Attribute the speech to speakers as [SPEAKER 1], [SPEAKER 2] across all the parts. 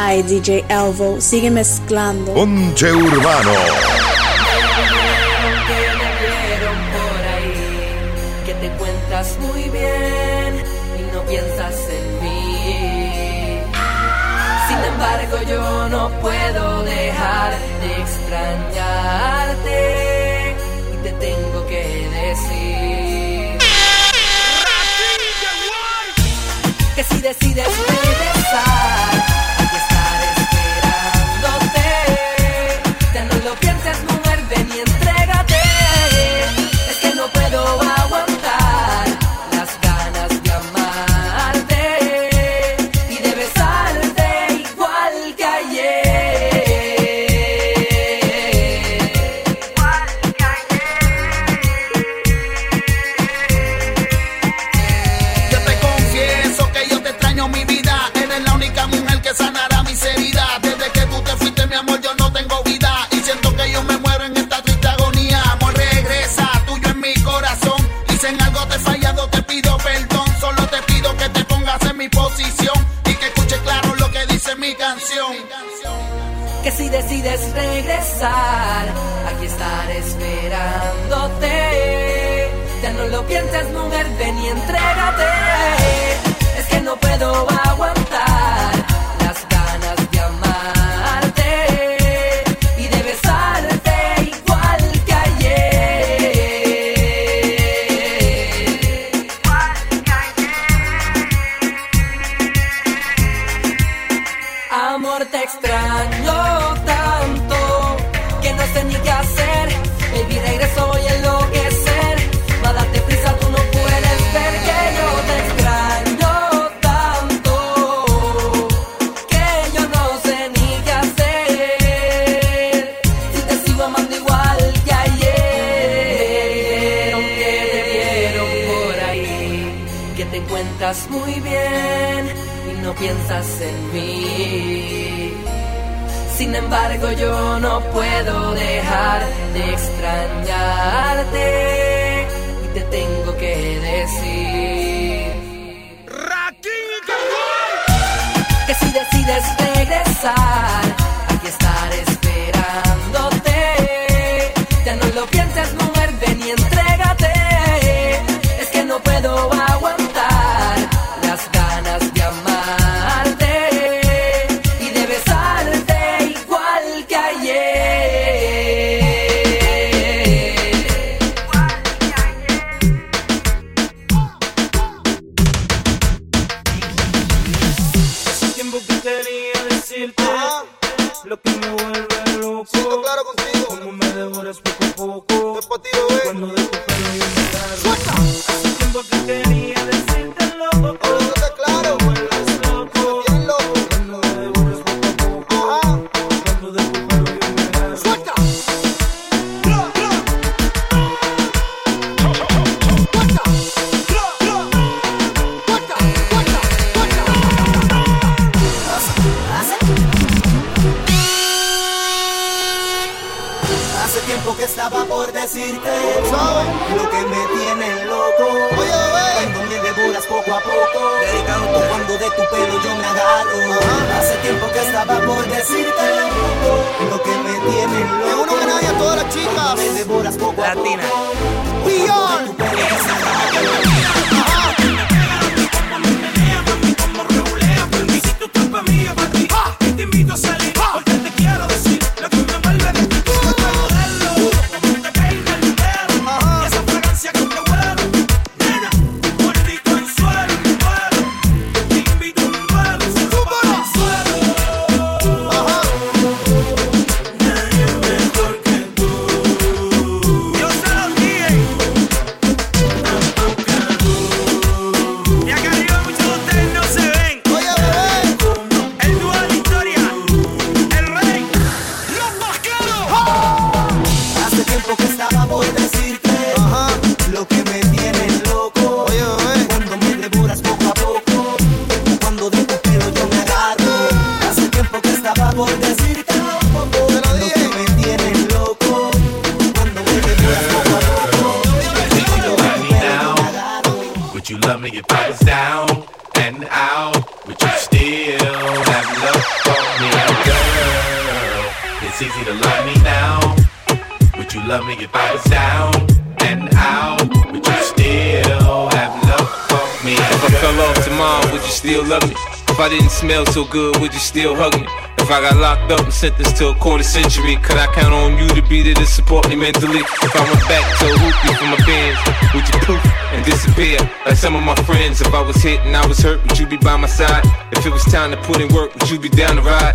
[SPEAKER 1] Ay, DJ Elvo, sigue mezclando.
[SPEAKER 2] Ponche Urbano.
[SPEAKER 3] Que te cuentas muy bien y no piensas en mí. Sin embargo, yo no puedo dejar de extrañarte y te tengo que decir que si decides regresar. Sin embargo yo no puedo dejar de extrañarte y te tengo que decir. Que si decides regresar
[SPEAKER 4] devoras poco a poco. Cuando de tu pelo yo me. Hace tiempo que quería
[SPEAKER 5] decírtelo. Oh, está claro. I
[SPEAKER 6] didn't smell so good, would you still hug me? If I got locked up and sentenced to a quarter century, could I count on you to be there to support me mentally? If I went back to a hoopy for my bands, would you poof and disappear like some of my friends? If I was hit and I was hurt, would you be by my side? If it was time to put in work, would you be down to ride?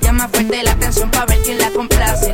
[SPEAKER 7] Llama fuerte la atención para ver quién la complace.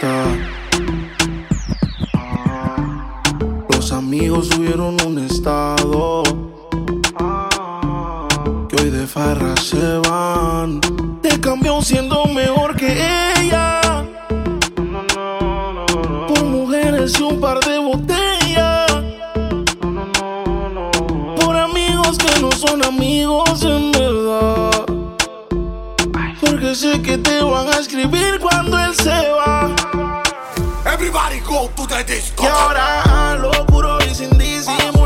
[SPEAKER 8] Está. Porque sé que te van a escribir cuando él se va.
[SPEAKER 9] Everybody go to the disco.
[SPEAKER 8] Y ahora lo puro y sin disimulo,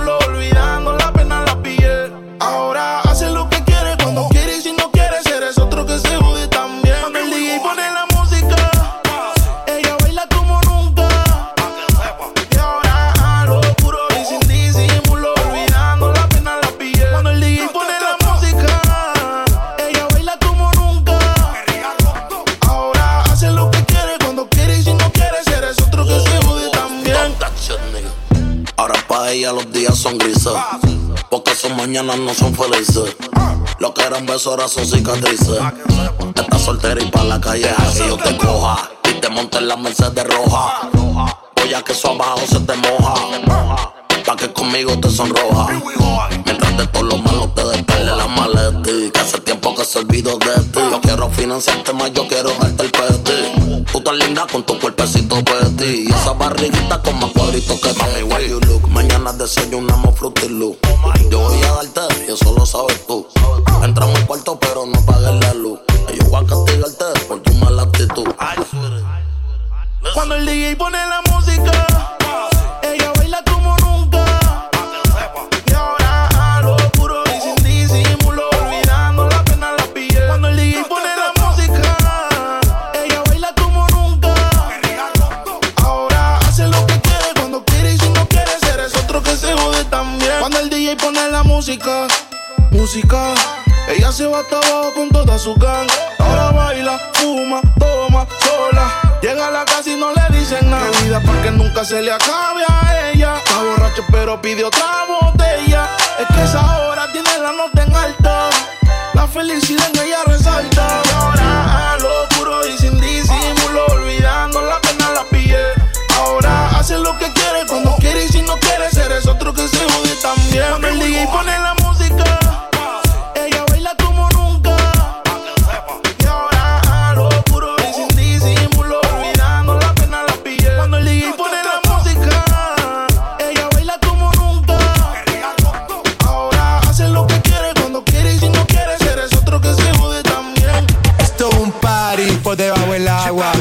[SPEAKER 8] No
[SPEAKER 10] son felices. Lo que eran besos ahora son cicatrices. Estás soltera y pa' la calle así yo te coja. Y te monte en la Mercedes roja. Voy a que eso abajo se te moja. Pa' que conmigo te sonroja. Mientras de todo lo malo te despele la maleta. Que hace tiempo que se olvidó de ti. Yo quiero financiarte más, yo quiero darte el peti. Tú tan linda con tu cuerpecito peti. Y esa barriguita con más cuadritos que ti. Why you look? Mañana desayunamos Fruity Loop. Yo voy a darte y eso lo sabes tú. Entramos al cuarto pero no apagues la luz. Yo voy a castigarte por tu mala actitud.
[SPEAKER 8] Cuando el DJ pone la música, música, música. Ella se va hasta abajo con toda su gang. Ahora baila, fuma, toma, sola. Llega a la casa y no le dicen nada. Vida para que nunca se le acabe a ella. Está borracho pero pide otra botella. Es que esa hora tiene la nota en alto. La felicidad en ella resalta. Y ahora a lo puro y sin disimulo. Olvidando la pena la pillé. Ahora hace lo que quiere cuando quiere y si no quiere ser es otro que se jode también. Cuando el DJ pone la música, ella baila como nunca. Y ahora a lo puro y sin disimulo. Olvidando la pena la pillé. Cuando el DJ pone la música, ella baila como nunca. Ahora hace lo que quiere cuando quiere y si no quiere ser es otro que se jode también.
[SPEAKER 11] Esto es un party por debajo del agua.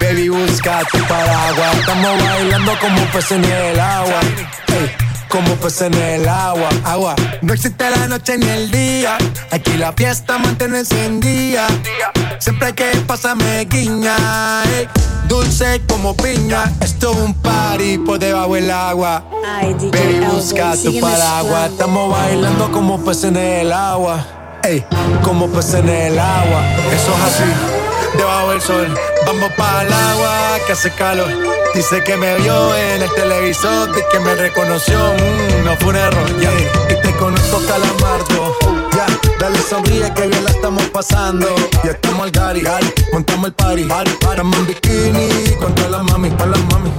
[SPEAKER 11] Baby, busca tu paraguas. Estamos bailando como peces en el agua. Como peces en el agua. Agua. No existe la noche ni el día. Aquí la fiesta mantiene encendida. Siempre hay que pasarme guiña. ey. Dulce como piña. Esto es un party por debajo del agua.
[SPEAKER 1] Ay, DJ
[SPEAKER 11] Baby, busca tu paraguas. Estamos bailando como peces en el agua. Ey, como peces en el agua. Eso es así, debajo del sol. Vamos para el agua que hace calor. Dice que me vio en el televisor y que me reconoció. Mm, no fue un error, ya. Y te conozco, calamardo. Ya, dale sonríe que bien la estamos pasando. Ya estamos al gari, montamos el party. Estamos en bikini con todas las mami, con las mami.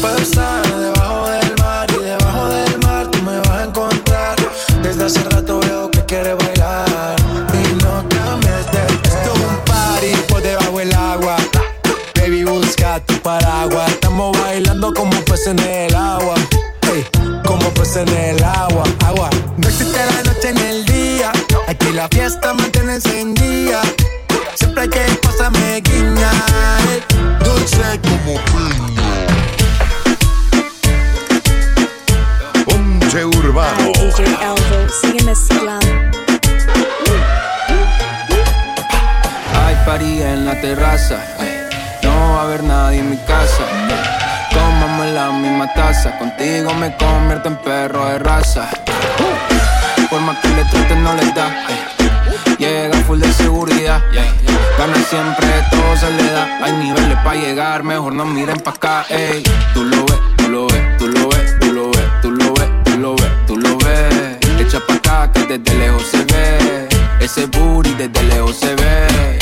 [SPEAKER 11] Puedo estar debajo del mar y debajo del mar tú me vas a encontrar. Desde hace rato paraguas. Estamos bailando como peces en el agua. Ey, como peces en el agua. Agua. No existe la noche ni el día. Aquí la fiesta mantiene encendida. Siempre hay que pasarme guiña. ey. Dulce como piña.
[SPEAKER 12] Ponche Urbano.
[SPEAKER 1] Ay, DJ Elbow, sígueme esclavo.
[SPEAKER 6] Hay party en la terraza no va a haber nadie en mi casa. Tomamos la misma taza, contigo me convierto en perro de raza. Por más que le traten no les da. Llega full de seguridad, gana siempre, todo se le da. Hay niveles para llegar, mejor no miren pa' acá, ey. Tú lo ves, tú lo ves, tú lo ves, tú lo ves, tú lo ves, tú lo ves, tú lo ves. Echa pa' acá que desde lejos se ve. Ese booty desde lejos se ve